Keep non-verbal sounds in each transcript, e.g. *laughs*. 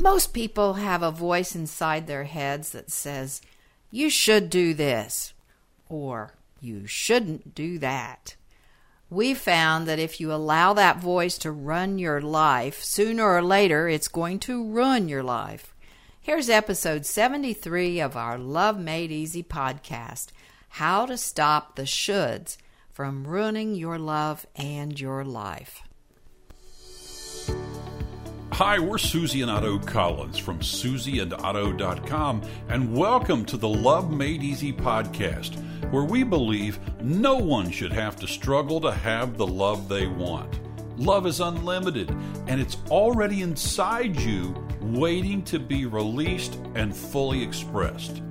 Most people have a voice inside their heads that says, you should do this, or you shouldn't do that. We found that if you allow that voice to run your life, sooner or later it's going to ruin your life. Here's episode 73 of our Love Made Easy podcast How to Stop the Shoulds from Ruining Your Love and Your Life. Hi, we're Susie and Otto Collins from susieandotto.com, and welcome to the Love Made Easy podcast, where we believe no one should have to struggle to have the love they want. Love is unlimited, and it's already inside you, waiting to be released and fully expressed.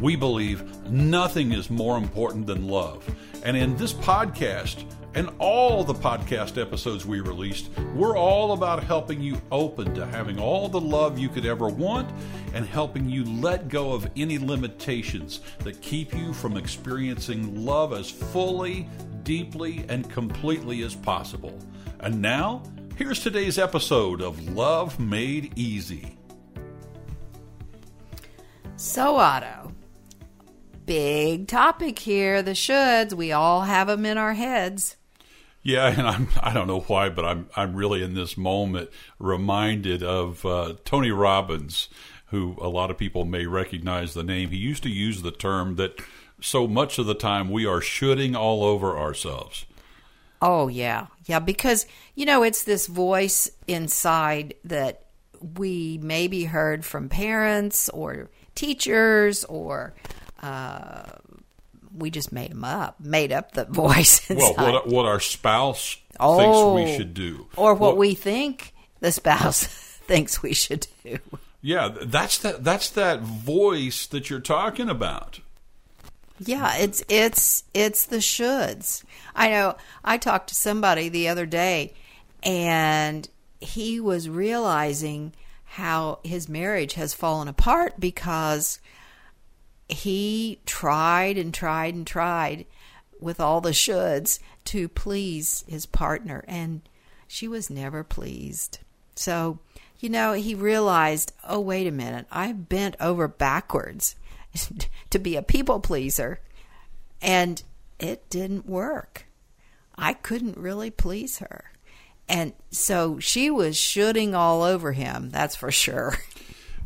We believe nothing is more important than love, and in this podcast, and all the podcast episodes we released, we're all about helping you open to having all the love you could ever want and helping you let go of any limitations that keep you from experiencing love as fully, deeply, and completely as possible. And now, here's today's episode of Love Made Easy. So, Otto, big topic here the shoulds. We all have them in our heads. Yeah, and I'm I don't know why, but I'm I'm really in this moment reminded of uh, Tony Robbins, who a lot of people may recognize the name. He used to use the term that so much of the time we are shoulding all over ourselves. Oh yeah, yeah, because you know it's this voice inside that we maybe heard from parents or teachers or. Uh, we just made them up, made up the *laughs* voice. Well, what, what our spouse oh, thinks we should do, or what well, we think the spouse *laughs* thinks we should do. Yeah, that's that. That's that voice that you're talking about. Yeah, it's it's it's the shoulds. I know. I talked to somebody the other day, and he was realizing how his marriage has fallen apart because he tried and tried and tried with all the shoulds to please his partner, and she was never pleased. So, you know, he realized, oh, wait a minute, I bent over backwards *laughs* to be a people pleaser, and it didn't work. I couldn't really please her. And so she was shoulding all over him, that's for sure. *laughs*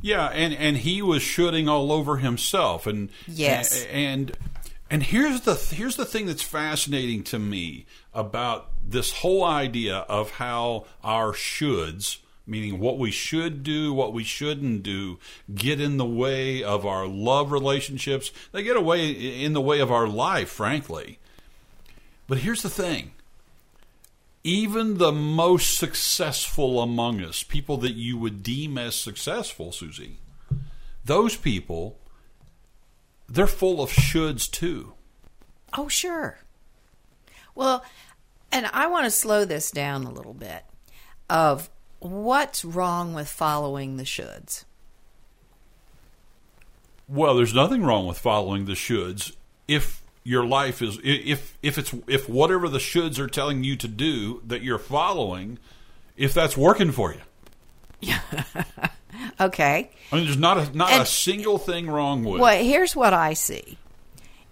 Yeah, and and he was shoulding all over himself, and yes, and and here's the here's the thing that's fascinating to me about this whole idea of how our shoulds meaning what we should do, what we shouldn't do, get in the way of our love relationships. They get away in the way of our life, frankly. But here's the thing even the most successful among us, people that you would deem as successful, Susie, those people, they're full of shoulds too. Oh, sure. Well, and I want to slow this down a little bit of what's wrong with following the shoulds. Well, there's nothing wrong with following the shoulds if your life is if if it's if whatever the shoulds are telling you to do that you're following, if that's working for you. Yeah. *laughs* okay. I mean, there's not a not and, a single thing wrong with. Well, here's what I see.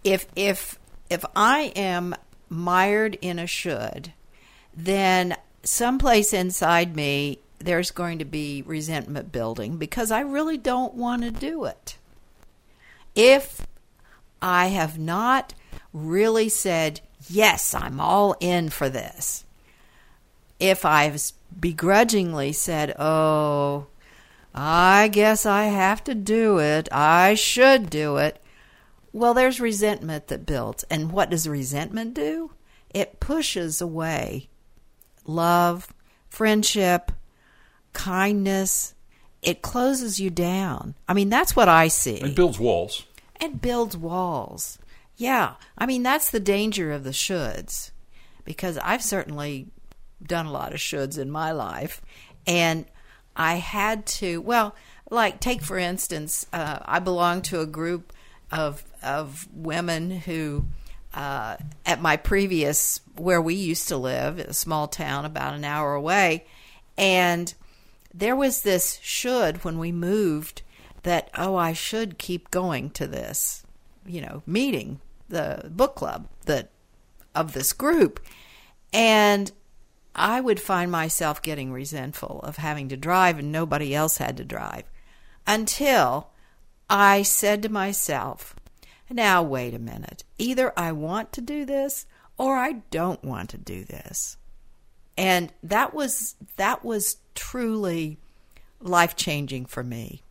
If if if I am mired in a should, then someplace inside me there's going to be resentment building because I really don't want to do it. If I have not really said, Yes, I'm all in for this. If I've begrudgingly said, Oh, I guess I have to do it, I should do it, well, there's resentment that builds. And what does resentment do? It pushes away love, friendship, kindness. It closes you down. I mean, that's what I see. It builds walls and builds walls. Yeah, I mean that's the danger of the shoulds, because I've certainly done a lot of shoulds in my life, and I had to. Well, like take for instance, uh, I belong to a group of of women who. Uh, at my previous where we used to live, a small town about an hour away, and there was this should when we moved that oh I should keep going to this you know meeting the book club that of this group. And I would find myself getting resentful of having to drive and nobody else had to drive until I said to myself now wait a minute. Either I want to do this or I don't want to do this. And that was that was truly life changing for me.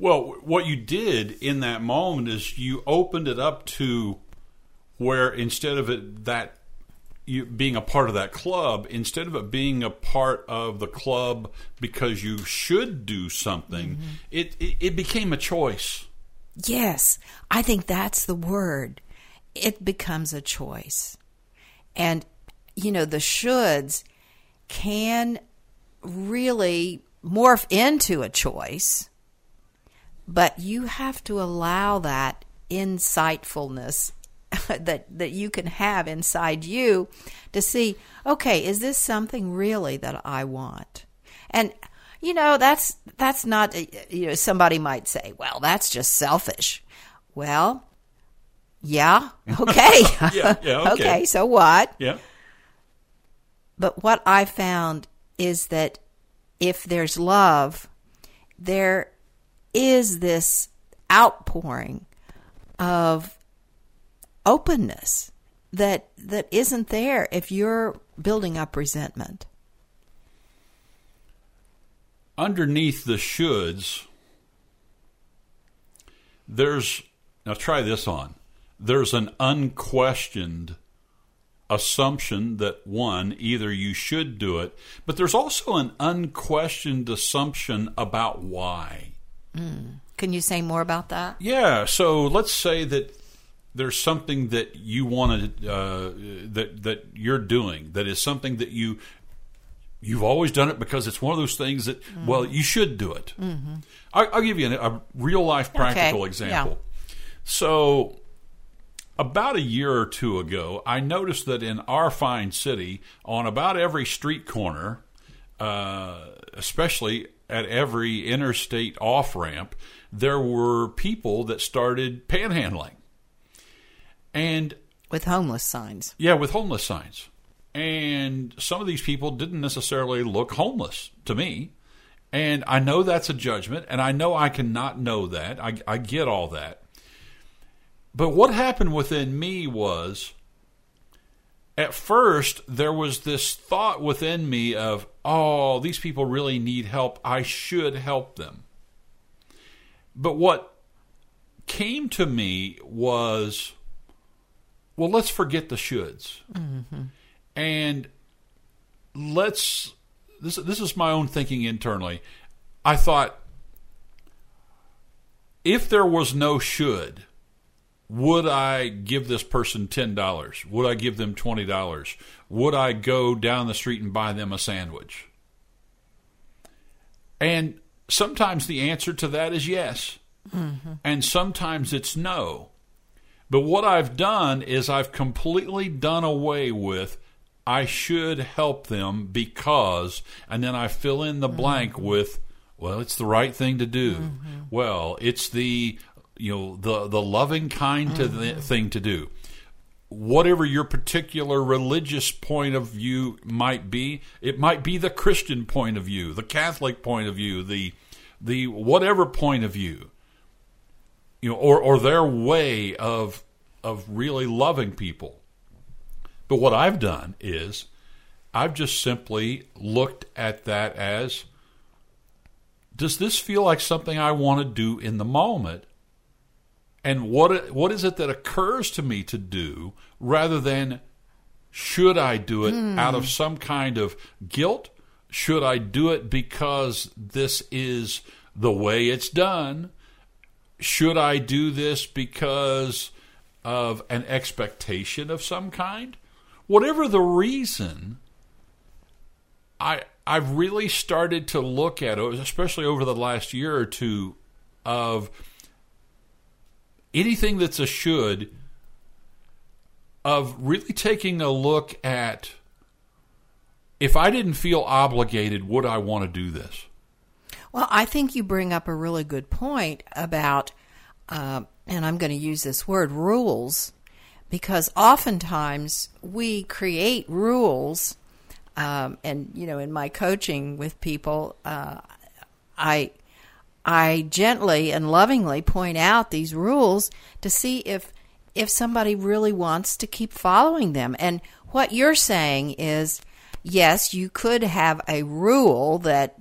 Well, what you did in that moment is you opened it up to where instead of it that you being a part of that club, instead of it being a part of the club because you should do something, mm-hmm. it, it it became a choice. Yes, I think that's the word. It becomes a choice. And you know, the shoulds can really morph into a choice, but you have to allow that insightfulness *laughs* that that you can have inside you to see, okay, is this something really that I want? And you know, that's that's not uh, you know, somebody might say, well, that's just selfish. Well, yeah, *laughs* okay. yeah, yeah, *laughs* okay. okay, so what? Yeah. But what I found is that if there's love, there is this outpouring of openness that that isn't there if you're building up resentment. Underneath the shoulds, there's now try this on. There's an unquestioned assumption that one, either you should do it, but there's also an unquestioned assumption about why. Mm. Can you say more about that? Yeah. So let's say that there's something that you want to uh, that that you're doing that is something that you you've always done it because it's one of those things that mm well you should do it. Mm-hmm. I, will give you a, a real life practical okay. example. Yeah. So about a year or two ago, I noticed that in our fine city, on about every street corner, uh, especially at every interstate off ramp, there were people that started panhandling. And with homeless signs. Yeah, with homeless signs. And some of these people didn't necessarily look homeless to me. And I know that's a judgment, and I know I cannot know that. I, I get all that. But what happened within me was at first there was this thought within me of, oh, these people really need help. I should help them. But what came to me was, well, let's forget the shoulds. Mm-hmm. And let's, this, this is my own thinking internally. I thought, if there was no should, would I give this person $10? Would I give them $20? Would I go down the street and buy them a sandwich? And sometimes the answer to that is yes. Mm-hmm. And sometimes it's no. But what I've done is I've completely done away with I should help them because, and then I fill in the blank mm-hmm. with, well, it's the right thing to do. Mm-hmm. Well, it's the you know the the loving kind to the thing to do. Whatever your particular religious point of view might be it might be the christian point of view the catholic point of view the the whatever point of view you know or or their way of of really loving people. But what i've done is i've just simply looked at that as does this feel like something i want to do in the moment and what what is it that occurs to me to do rather than should I do it mm. out of some kind of guilt? Should I do it because this is the way it's done? Should I do this because of an expectation of some kind? Whatever the reason, I I've really started to look at it, especially over the last year or two, of anything that's a should of really taking a look at if I didn't feel obligated, would I want to do this? Well, I think you bring up a really good point about, uh, and I'm going to use this word, rules, because oftentimes we create rules. Um, and you know, in my coaching with people, uh, I I gently and lovingly point out these rules to see if if somebody really wants to keep following them. And what you're saying is, yes, you could have a rule that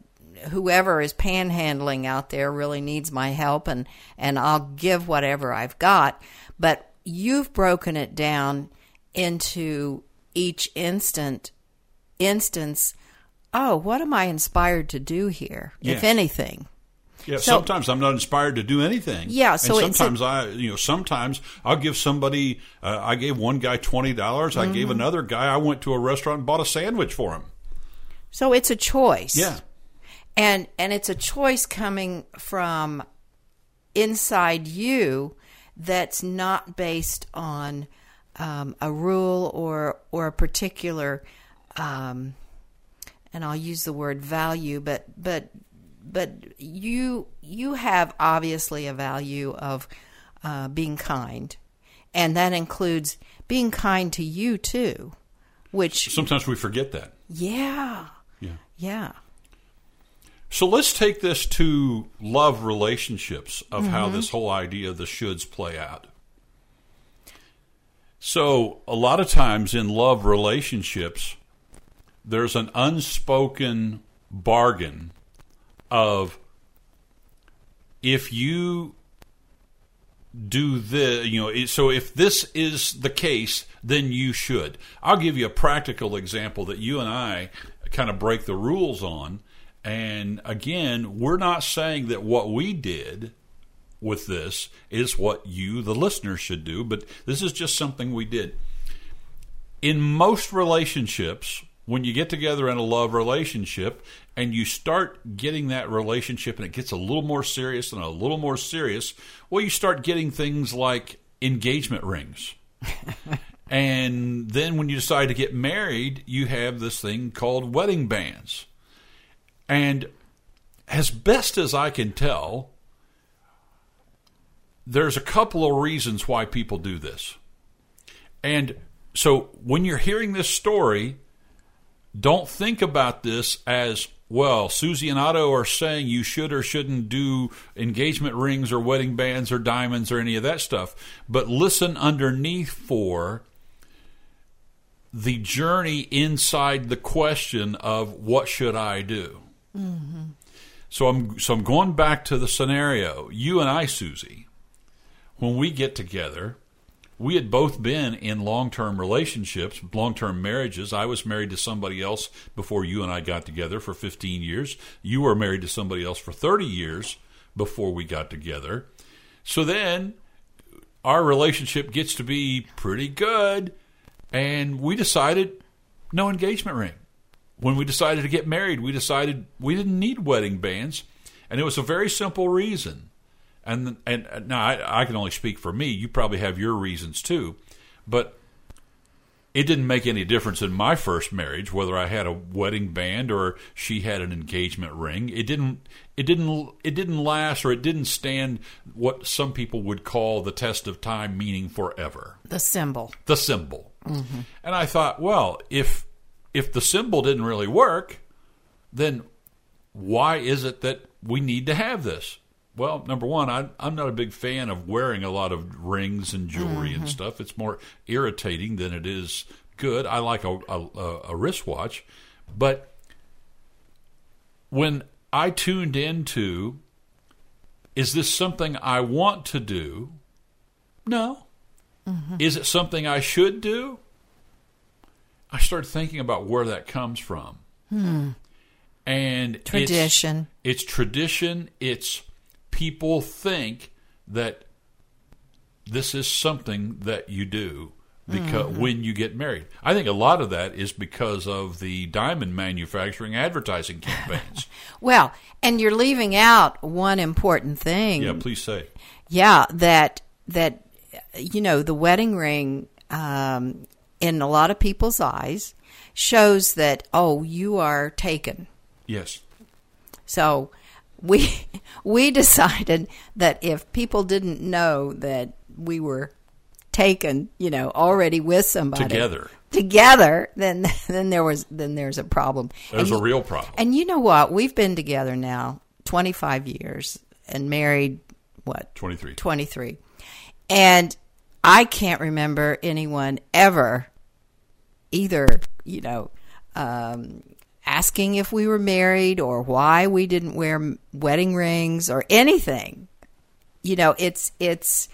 whoever is panhandling out there really needs my help and and I'll give whatever I've got, but you've broken it down into each instant instance oh, what am I inspired to do here, Yes. if anything? Yeah, So- sometimes I'm not inspired to do anything. Yeah, so and it's sometimes I, you know, sometimes I'll give somebody. Uh, I gave one guy twenty dollars. I Mm-hmm. gave another guy. I went to a restaurant and bought a sandwich for him. So it's a choice. Yeah, and and it's a choice coming from inside you that's not based on um, a rule or or a particular um, and I'll use the word value but but but you you have obviously a value of uh, being kind and that includes being kind to you too which sometimes we forget that. yeah Yeah. yeah So let's take this to love relationships of how Mm-hmm. this whole idea of the shoulds play out. So, a lot of times in love relationships, there's an unspoken bargain of if you do the you know so if this is the case then you should. I'll give you a practical example that you and i kind of break the rules on. And again we're not saying that what we did with this is what you the listener should do but this is just something we did. In most relationships, when you get together in a love relationship and you start getting that relationship and it gets a little more serious and a little more serious, well, you start getting things like engagement rings. *laughs* and then when you decide to get married, you have this thing called wedding bands. And as best as I can tell, there's a couple of reasons why people do this. And so when you're hearing this story, don't think about this as well. Susie and Otto are saying you should or shouldn't do engagement rings or wedding bands or diamonds or any of that stuff. But listen underneath for the journey inside the question of what should I do. Mm-hmm. So I'm so I'm going back to the scenario. You and I, Susie, when we get together, we had both been in long term relationships, long term marriages. I was married to somebody else before you and I got together for 15 years. You were married to somebody else for 30 years before we got together. So then our relationship gets to be pretty good, and we decided no engagement ring. When we decided to get married, we decided we didn't need wedding bands, and it was a very simple reason. And and now I, I can only speak for me. You probably have your reasons too, but it didn't make any difference in my first marriage whether I had a wedding band or she had an engagement ring. It didn't. It didn't. It didn't last, or it didn't stand what some people would call the test of time, meaning forever the symbol the symbol. Mm-hmm. And I thought, well, if if the symbol didn't really work, then why is it that we need to have this? Well, number one, I, I'm not a big fan of wearing a lot of rings and jewelry and stuff. It's more irritating than it is good. I like a, a, a wristwatch, but when I tuned into, is this something I want to do? No. Is it something I should do? I started thinking about where that comes from. Hmm. And it's- Tradition. It's, tradition. It's people think that this is something that you do because when you get married. I think a lot of that is because of the diamond manufacturing advertising campaigns. *laughs* Well, and you're leaving out one important thing. yeah, please say. Yeah, that that you know the wedding ring um, in a lot of people's eyes shows that oh you are taken. Yes. So we *laughs* we decided that if people didn't know that we were taken, you know, already with somebody Together. together, then *laughs* then there was then there's a problem. There's And a real problem. And you know what? We've been together now 25 years and married what 23. 23. And I can't remember anyone ever either, you know, um, asking if we were married or why we didn't wear wedding rings or anything. You know, it's it's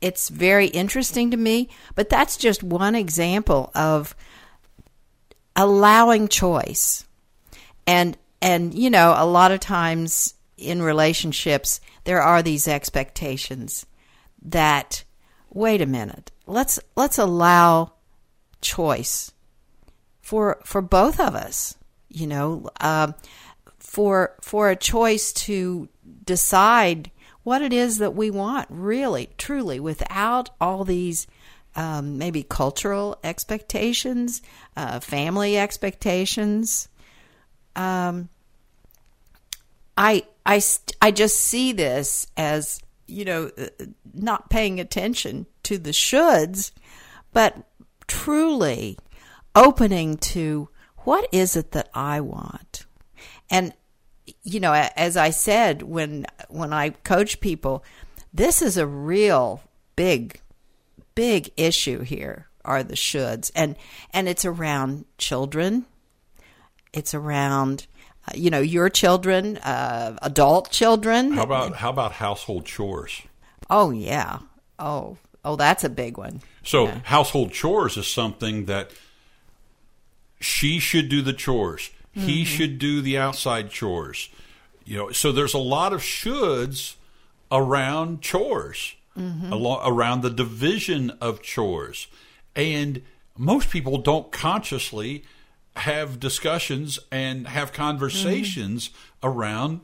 it's very interesting to me, but that's just one example of allowing choice. And and you know, a lot of times in relationships there are these expectations that wait a minute. Let's let's allow choice for for both of us. You know, um, for for a choice to decide what it is that we want, really, truly, without all these um, maybe cultural expectations, uh, family expectations. Um, I I I just see this as you know uh, not paying attention to the shoulds, but truly opening to what is it that I want, and you know as I said when when I coach people, this is a real big big issue here are the shoulds. And and it's around children. It's around uh, you know your children uh, adult children. How about how about household chores? oh yeah. Oh oh that's a big one. So household chores is something that she should do the chores. He mm-hmm. should do the outside chores. You know, so there's a lot of shoulds around chores, mm-hmm. alo- around the division of chores, and most people don't consciously have discussions and have conversations mm-hmm. around.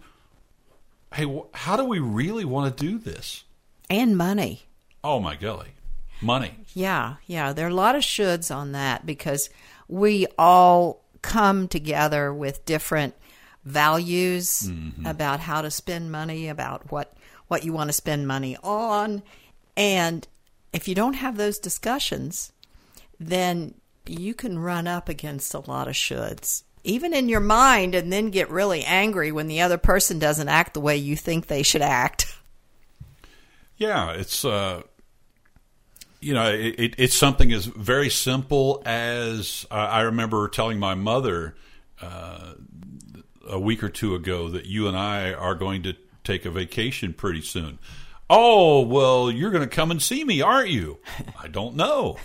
Hey, wh- how do we really want to do this? and money Oh my golly, money. Yeah, yeah. There are a lot of shoulds on that because we all come together with different values about how to spend money, about what what you want to spend money on, and if you don't have those discussions, then you can run up against a lot of shoulds. Even in your mind, and then get really angry when the other person doesn't act the way you think they should act. Yeah, it's uh, you know, it, it, it's something as very simple as uh, I remember telling my mother uh, a week or two ago that you and I are going to take a vacation pretty soon. Oh well, you're going to come and see me, aren't you? I don't know.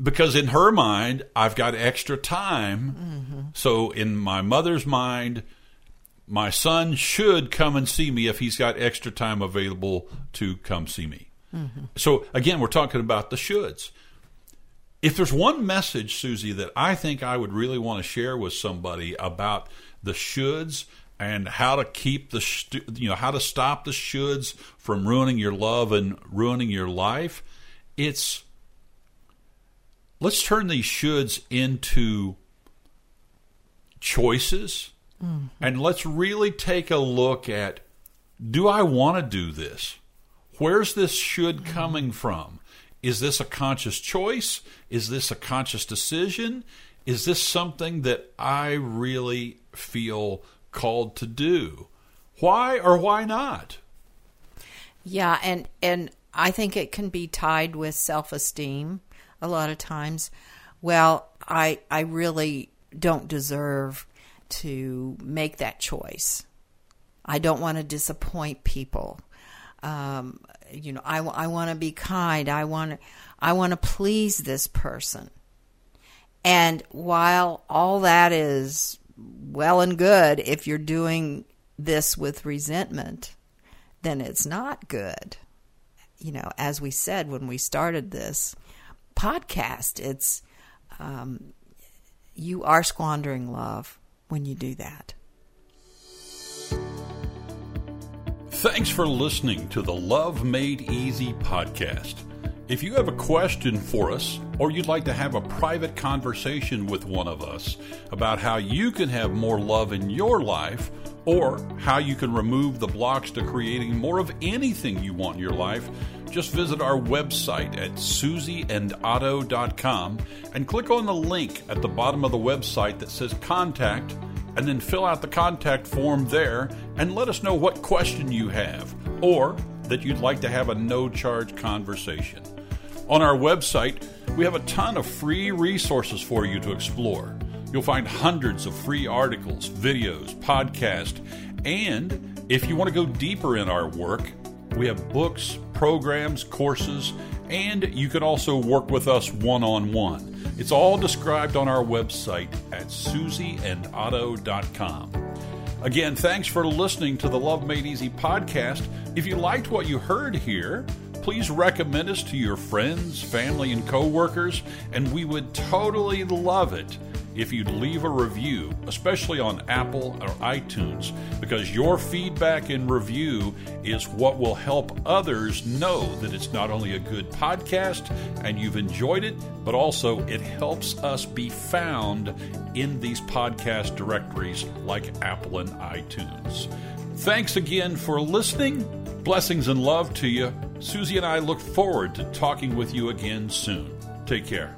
Because in her mind, I've got extra time. So in my mother's mind, my son should come and see me if he's got extra time available to come see me. Mm-hmm. So again, we're talking about the shoulds. If there's one message, Susie, that I think I would really want to share with somebody about the shoulds and how to keep the stu- you know how to stop the shoulds from ruining your love and ruining your life, it's let's turn these shoulds into choices mm-hmm. and let's really take a look at do I want to do this? Where's this should coming from? Is this a conscious choice? Is this a conscious decision? Is this something that I really feel called to do? Why or why not? Yeah, and and I think it can be tied with self-esteem a lot of times. Well, I I really don't deserve to make that choice. I don't want to disappoint people. Um, you know, I, I want to be kind. I want I want to please this person. And while all that is well and good, if you're doing this with resentment, then it's not good. You know, as we said when we started this podcast, it's um, you are squandering love when you do that. Thanks for listening to the Love Made Easy podcast. If you have a question for us, or you'd like to have a private conversation with one of us about how you can have more love in your life, or how you can remove the blocks to creating more of anything you want in your life, just visit our website at susieandotto.com and click on the link at the bottom of the website that says contact, and then fill out the contact form there and let us know what question you have, or that you'd like to have a no charge conversation. On our website, we have a ton of free resources for you to explore. You'll find hundreds of free articles, videos, podcasts, and if you want to go deeper in our work, we have books, programs, courses, and you can also work with us one on one. It's all described on our website at susieandotto.com. Again, thanks for listening to the Love Made Easy podcast. If you liked what you heard here, please recommend us to your friends, family, and coworkers, and we would totally love it if you'd leave a review, especially on Apple or iTunes, because your feedback and review is what will help others know that it's not only a good podcast and you've enjoyed it, but also it helps us be found in these podcast directories like Apple and iTunes. Thanks again for listening. Blessings and love to you. Susie and I look forward to talking with you again soon. Take care.